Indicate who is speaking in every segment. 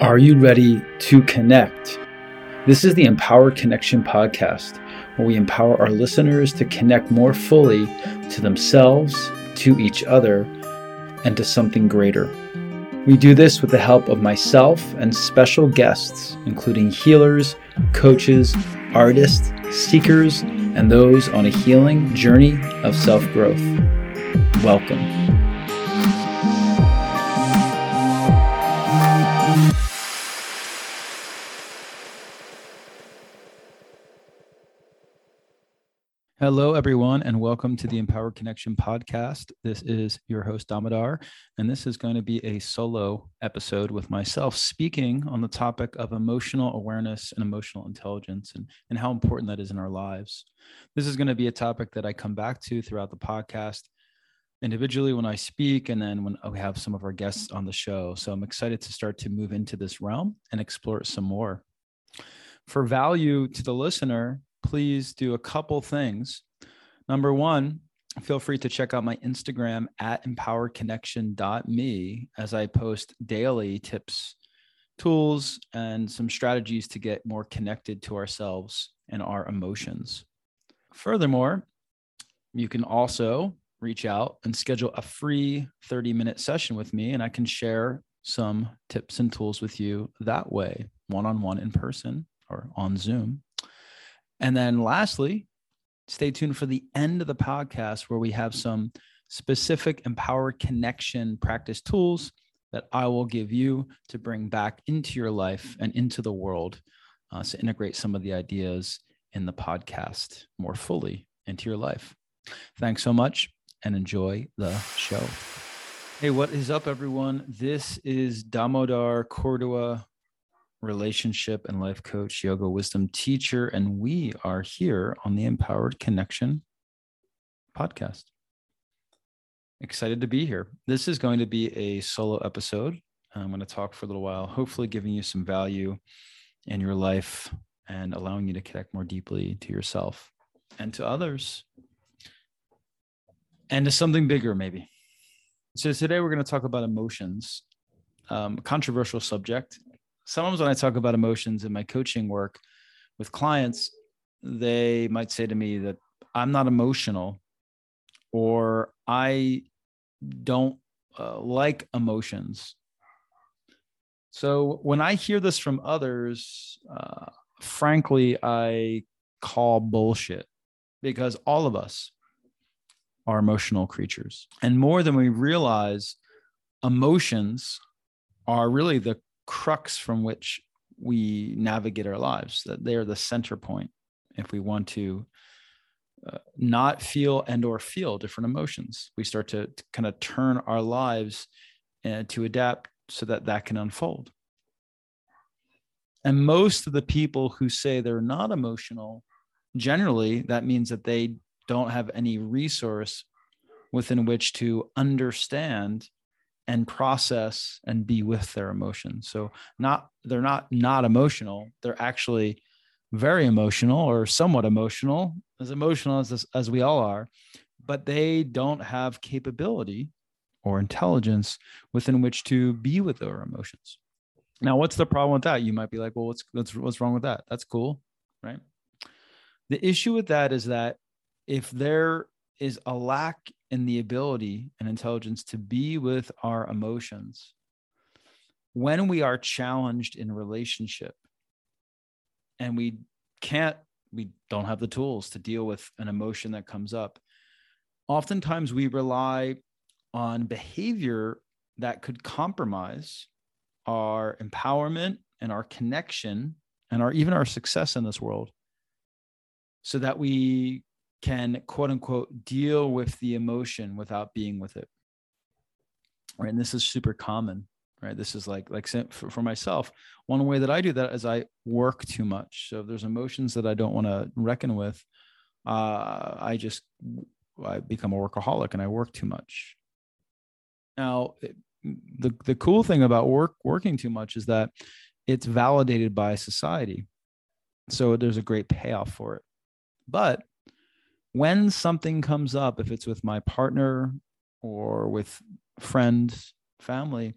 Speaker 1: Are you ready to connect? This is the Empower Connection podcast, where we empower our listeners to connect more fully to themselves, to each other, and to something greater. We do this with the help of myself and special guests, including healers, coaches, artists, seekers, and those on a healing journey of self growth. Welcome. Hello, everyone, and welcome to the Empower Connection podcast. This is your host, Damodar, and this is going to be a solo episode with myself speaking on the topic of emotional awareness and emotional intelligence and, and how important that is in our lives. This is going to be a topic that I come back to throughout the podcast individually when I speak, and then when we have some of our guests on the show. So I'm excited to start to move into this realm and explore it some more. For value to the listener, please do a couple things. Number one, feel free to check out my Instagram at empowerconnection.me as I post daily tips, tools, and some strategies to get more connected to ourselves and our emotions. Furthermore, you can also reach out and schedule a free 30 minute session with me, and I can share some tips and tools with you that way, one on one in person or on Zoom. And then lastly, stay tuned for the end of the podcast where we have some specific empowered connection practice tools that I will give you to bring back into your life and into the world uh, to integrate some of the ideas in the podcast more fully into your life. Thanks so much and enjoy the show. Hey, what is up, everyone? This is Damodar Cordua relationship and life coach, yoga wisdom teacher, and we are here on the Empowered Connection podcast. Excited to be here. This is going to be a solo episode. I'm going to talk for a little while, hopefully, giving you some value in your life and allowing you to connect more deeply to yourself and to others and to something bigger, maybe. So, today we're going to talk about emotions, um, controversial subject sometimes when I talk about emotions in my coaching work with clients, they might say to me that I'm not emotional or I don't uh, like emotions. So when I hear this from others, uh, frankly, I call bullshit because all of us are emotional creatures. And more than we realize, emotions are really the crux from which we navigate our lives that they're the center point if we want to uh, not feel and or feel different emotions. We start to, to kind of turn our lives uh, to adapt so that that can unfold. And most of the people who say they're not emotional generally that means that they don't have any resource within which to understand and process and be with their emotions. So not they're not not emotional. They're actually very emotional or somewhat emotional as emotional as as we all are but they don't have capability or intelligence within which to be with their emotions. Now what's the problem with that? You might be like well what's what's, what's wrong with that? That's cool right? The issue with that is that if there is a lack in the ability and intelligence to be with our emotions when we are challenged in relationship and we can't we don't have the tools to deal with an emotion that comes up. Oftentimes we rely on behavior that could compromise our empowerment and our connection and our even our success in this world so that we can quote unquote deal with the emotion without being with it. Right? And this is super common right? This is like like for, for myself one way that i do that is i work too much. So if there's emotions that i don't want to reckon with uh, i just i become a workaholic and i work too much. Now the the cool thing about work working too much is that it's validated by society. So there's a great payoff for it. But when something comes up, if it's with my partner or with friends, family,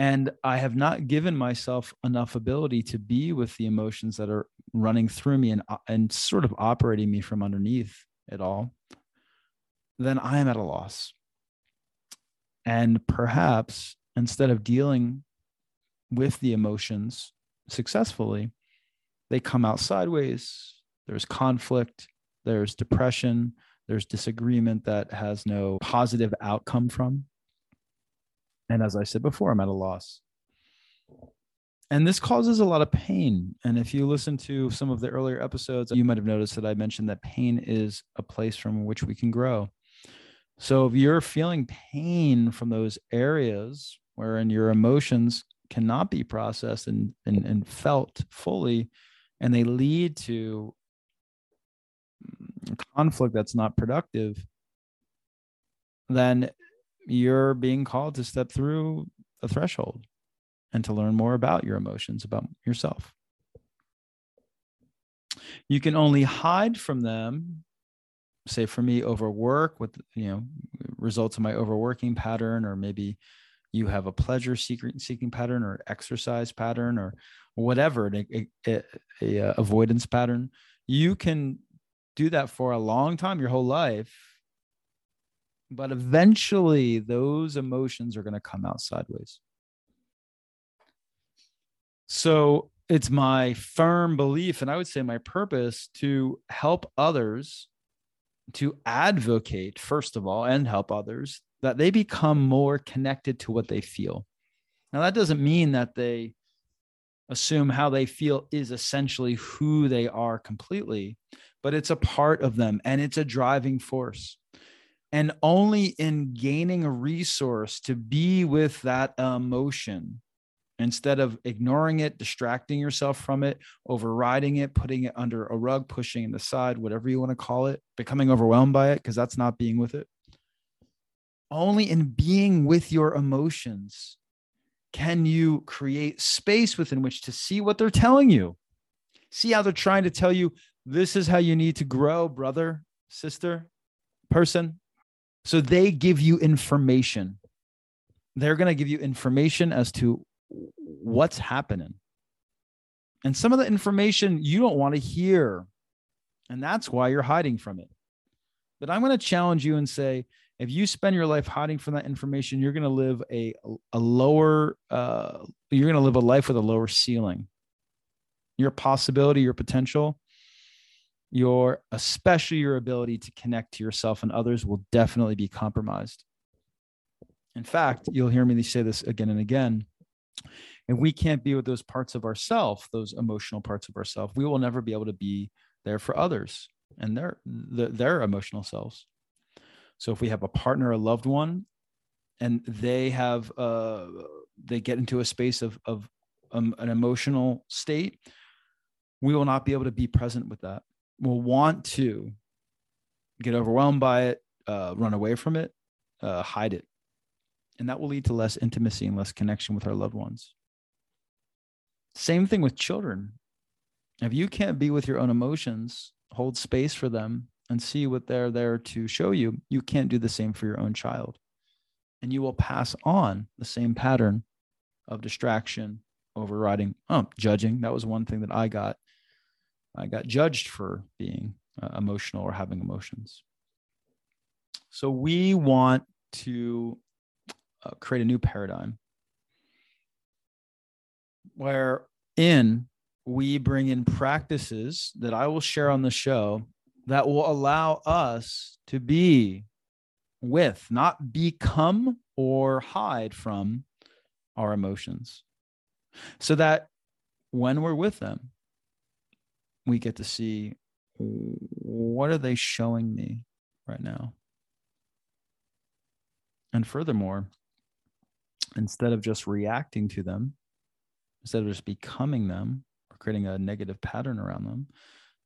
Speaker 1: And I have not given myself enough ability to be with the emotions that are running through me and, and sort of operating me from underneath it all. Then I am at a loss. And perhaps instead of dealing with the emotions successfully, they come out sideways. There's conflict, there's depression, there's disagreement that has no positive outcome from. And as I said before, I'm at a loss. And this causes a lot of pain. And if you listen to some of the earlier episodes, you might have noticed that I mentioned that pain is a place from which we can grow. So if you're feeling pain from those areas wherein your emotions cannot be processed and, and, and felt fully, and they lead to conflict that's not productive, then you're being called to step through a threshold and to learn more about your emotions, about yourself. You can only hide from them, say for me, overwork with you know results of my overworking pattern, or maybe you have a pleasure seeking pattern or exercise pattern or whatever, a, a, a, avoidance pattern. You can do that for a long time, your whole life, but eventually those emotions are going to come out sideways. So it's my firm belief, and I would say my purpose to help others to advocate, first of all, and help others that they become more connected to what they feel. Now, that doesn't mean that they assume how they feel is essentially who they are completely, but it's a part of them and it's a driving force. And only in gaining a resource to be with that emotion instead of ignoring it distracting yourself from it overriding it putting it under a rug pushing it aside whatever you want to call it becoming overwhelmed by it because that's not being with it only in being with your emotions can you create space within which to see what they're telling you. See how they're trying to tell you this is how you need to grow brother sister person so they give you information. They're going to give you information as to what's happening. And some of the information you don't want to hear. And that's why you're hiding from it. But I'm going to challenge you and say if you spend your life hiding from that information, you're going to live a, a lower, uh, you're going to live a life with a lower ceiling. Your possibility, your potential your especially your ability to connect to yourself and others will definitely be compromised. In fact you'll hear me say this again and again. If we can't be with those parts of ourself those emotional parts of ourself we will never be able to be there for others and their their emotional selves. So if we have a partner a loved one and they have uh they get into a space of of um, an emotional state we will not be able to be present with that will want to get overwhelmed by it, uh, run away from it, uh, hide it. And that will lead to less intimacy and less connection with our loved ones. Same thing with children. If you can't be with your own emotions, hold space for them and see what they're there to show you, you can't do the same for your own child. And you will pass on the same pattern of distraction, overriding, oh, judging. That was one thing that I got I got judged for being uh, emotional or having emotions. So we want to uh, create a new paradigm wherein we bring in practices that I will share on the show that will allow us to be with, not become or hide from our emotions. So that when we're with them, we get to see what are they showing me right now? And furthermore instead of just reacting to them instead of just becoming them or creating a negative pattern around them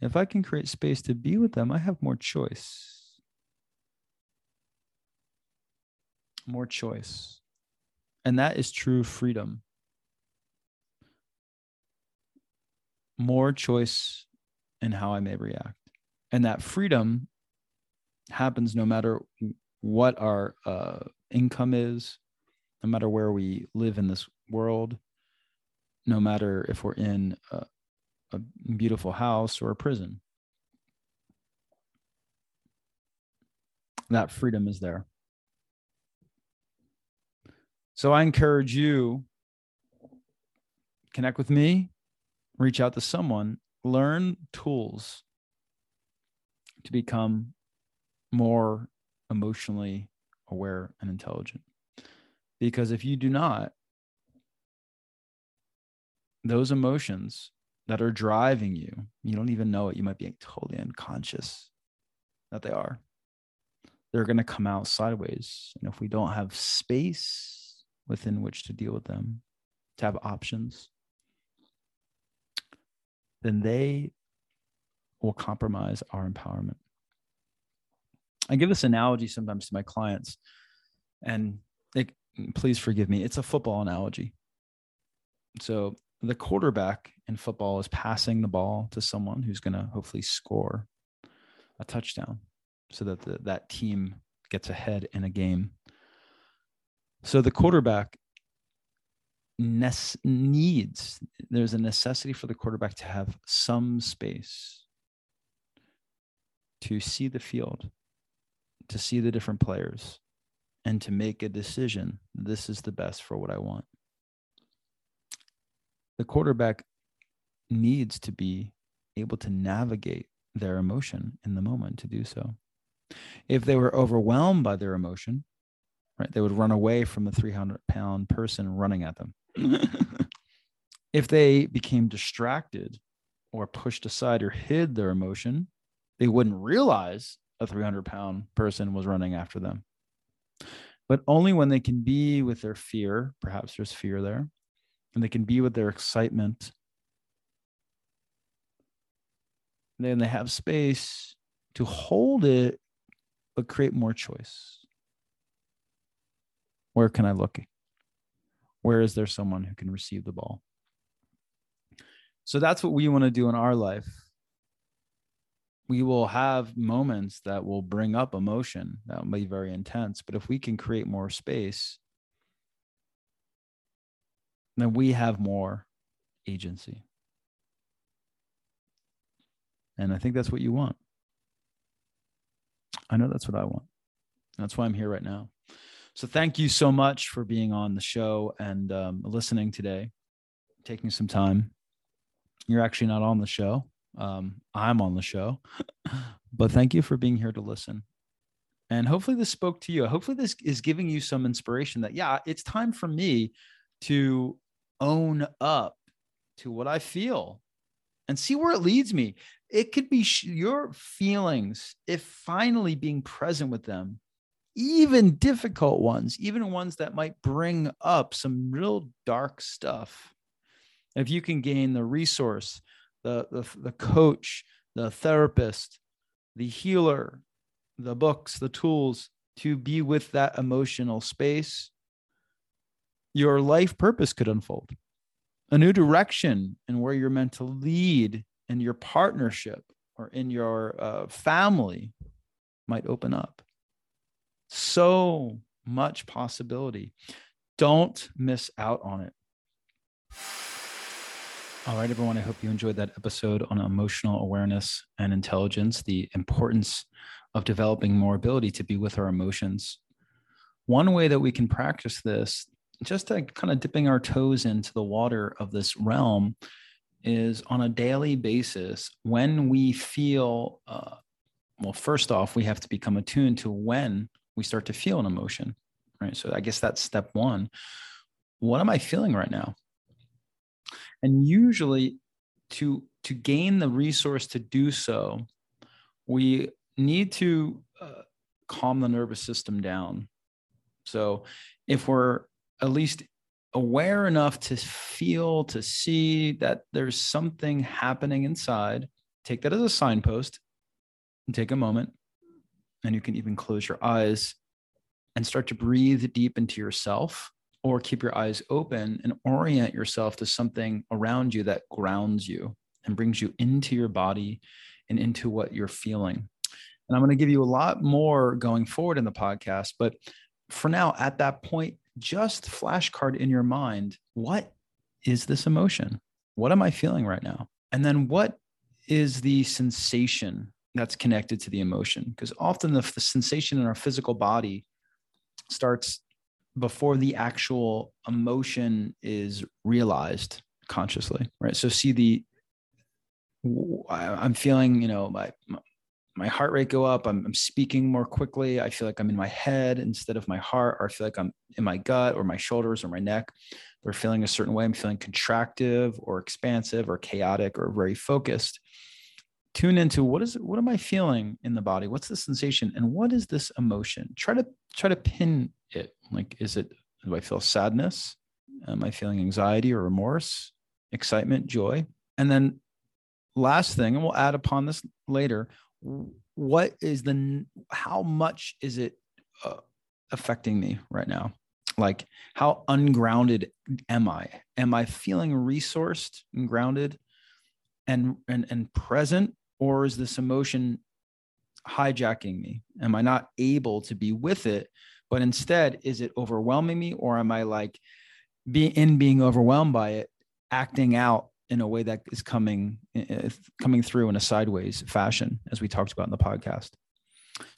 Speaker 1: if i can create space to be with them i have more choice. More choice. And that is true freedom more choice in how I may react. And that freedom happens no matter what our uh, income is, no matter where we live in this world, no matter if we're in a, a beautiful house or a prison. That freedom is there. So I encourage you connect with me, reach out to someone, learn tools to become more emotionally aware and intelligent. Because if you do not, those emotions that are driving you, you don't even know it. You might be totally unconscious that they are. They're going to come out sideways. And if we don't have space within which to deal with them, to have options, then they will compromise our empowerment. I give this analogy sometimes to my clients, and it, please forgive me, it's a football analogy. So the quarterback in football is passing the ball to someone who's going to hopefully score a touchdown so that the, that team gets ahead in a game. So the quarterback needs, there's a necessity for the quarterback to have some space to see the field, to see the different players, and to make a decision. This is the best for what I want. The quarterback needs to be able to navigate their emotion in the moment to do so. If they were overwhelmed by their emotion, right, they would run away from the 300 pound person running at them. If they became distracted or pushed aside or hid their emotion, they wouldn't realize a 300 pound person was running after them. But only when they can be with their fear, perhaps there's fear there, and they can be with their excitement. Then they have space to hold it, but create more choice. Where can I look? Where is there someone who can receive the ball? So that's what we want to do in our life we will have moments that will bring up emotion that will be very intense. But if we can create more space, then we have more agency. And I think that's what you want. I know that's what I want. That's why I'm here right now. So thank you so much for being on the show and um, listening today, taking some time. You're actually not on the show um, I'm on the show. but thank you for being here to listen. And hopefully, this spoke to you. Hopefully, this is giving you some inspiration that, yeah, it's time for me to own up to what I feel and see where it leads me. It could be sh- your feelings, if finally being present with them, even difficult ones, even ones that might bring up some real dark stuff. If you can gain the resource the, the, the coach, the therapist, the healer, the books, the tools to be with that emotional space, your life purpose could unfold. A new direction in where you're meant to lead in your partnership or in your uh, family might open up. So much possibility. Don't miss out on it. All right, everyone. I hope you enjoyed that episode on emotional awareness and intelligence, the importance of developing more ability to be with our emotions. One way that we can practice this, just to kind of dipping our toes into the water of this realm, is on a daily basis when we feel, uh, well, first off, we have to become attuned to when we start to feel an emotion, right? So I guess that's step one. What am I feeling right now? And usually to to gain the resource to do so, we need to uh, calm the nervous system down. So if we're at least aware enough to feel, to see that there's something happening inside, take that as a signpost and take a moment. And you can even close your eyes and start to breathe deep into yourself or keep your eyes open and orient yourself to something around you that grounds you and brings you into your body and into what you're feeling. And I'm going to give you a lot more going forward in the podcast. But for now, at that point, just flashcard in your mind what is this emotion? What am I feeling right now? And then what is the sensation that's connected to the emotion? Because often the, the sensation in our physical body starts before the actual emotion is realized consciously, right? So see the I'm feeling, you know, my my heart rate go up. I'm, I'm, speaking more quickly. I feel like I'm in my head instead of my heart, or I feel like I'm in my gut or my shoulders or my neck. They're feeling a certain way. I'm feeling contractive or expansive or chaotic or very focused. Tune into what is it, what am I feeling in the body? What's the sensation and what is this emotion? Try to try to pin it. Like, is it do I feel sadness? Am I feeling anxiety or remorse, excitement, joy? And then last thing, and we'll add upon this later, what is the how much is it uh, affecting me right now like how ungrounded am i am i feeling resourced and grounded and and, and present or is this emotion hijacking me? Am i not able to be with it but instead is it overwhelming me or am i like being in being overwhelmed by it acting out in a way that is coming coming through in a sideways fashion as we talked about in the podcast?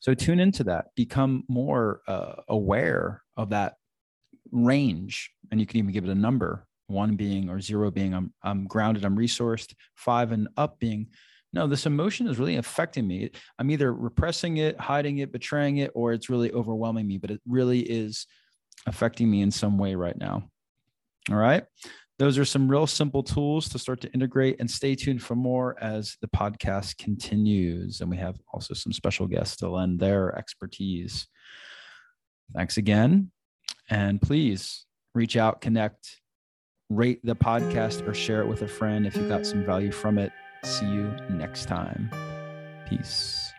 Speaker 1: So tune into that. Become more uh, aware of that range and you can even give it a number. One being or zero being I'm, I'm grounded i'm resourced. Five and up being no this emotion is really affecting me i'm either repressing it hiding it betraying it or it's really overwhelming me but it really is affecting me in some way right now all right those are some real simple tools to start to integrate and stay tuned for more as the podcast continues. And we have also some special guests to lend their expertise. Thanks again. And please reach out, connect, rate the podcast, or share it with a friend if you got some value from it. See you next time. Peace.